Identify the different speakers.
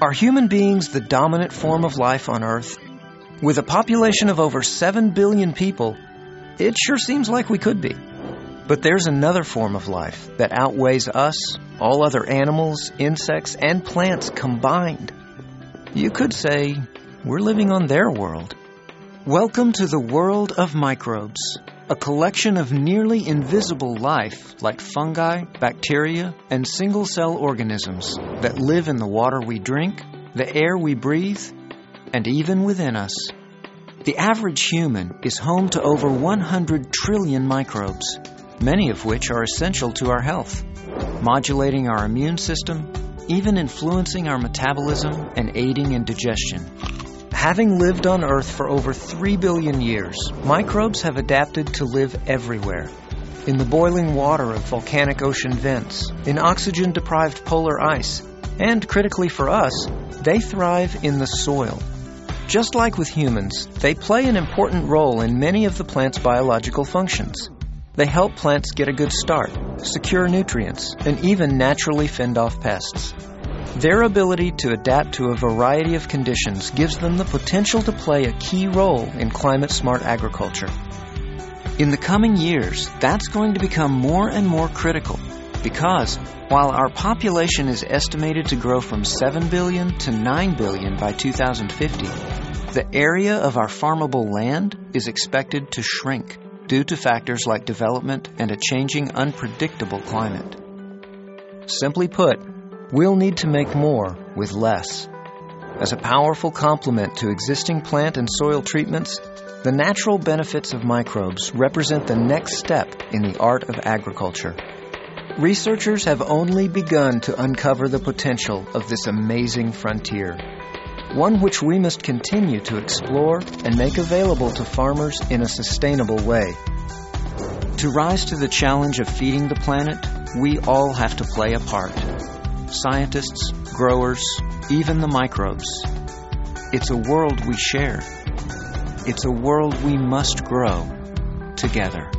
Speaker 1: Are human beings the dominant form of life on Earth? With a population of over 7 billion people, it sure seems like we could be. But there's another form of life that outweighs us, all other animals, insects, and plants combined. You could say we're living on their world. Welcome to the world of microbes, a collection of nearly invisible life like fungi, bacteria, and single cell organisms that live in the water we drink, the air we breathe, and even within us. The average human is home to over 100 trillion microbes, many of which are essential to our health, modulating our immune system, even influencing our metabolism and aiding in digestion. Having lived on Earth for over 3 billion years, microbes have adapted to live everywhere. In the boiling water of volcanic ocean vents, in oxygen deprived polar ice, and critically for us, they thrive in the soil. Just like with humans, they play an important role in many of the plant's biological functions. They help plants get a good start, secure nutrients, and even naturally fend off pests. Their ability to adapt to a variety of conditions gives them the potential to play a key role in climate smart agriculture. In the coming years, that's going to become more and more critical because while our population is estimated to grow from 7 billion to 9 billion by 2050, the area of our farmable land is expected to shrink due to factors like development and a changing, unpredictable climate. Simply put, we'll need to make more with less. As a powerful complement to existing plant and soil treatments, the natural benefits of microbes represent the next step in the art of agriculture. Researchers have only begun to uncover the potential of this amazing frontier, one which we must continue to explore and make available to farmers in a sustainable way. To rise to the challenge of feeding the planet, we all have to play a part. Scientists, growers, even the microbes. It's a world we share. It's a world we must grow together.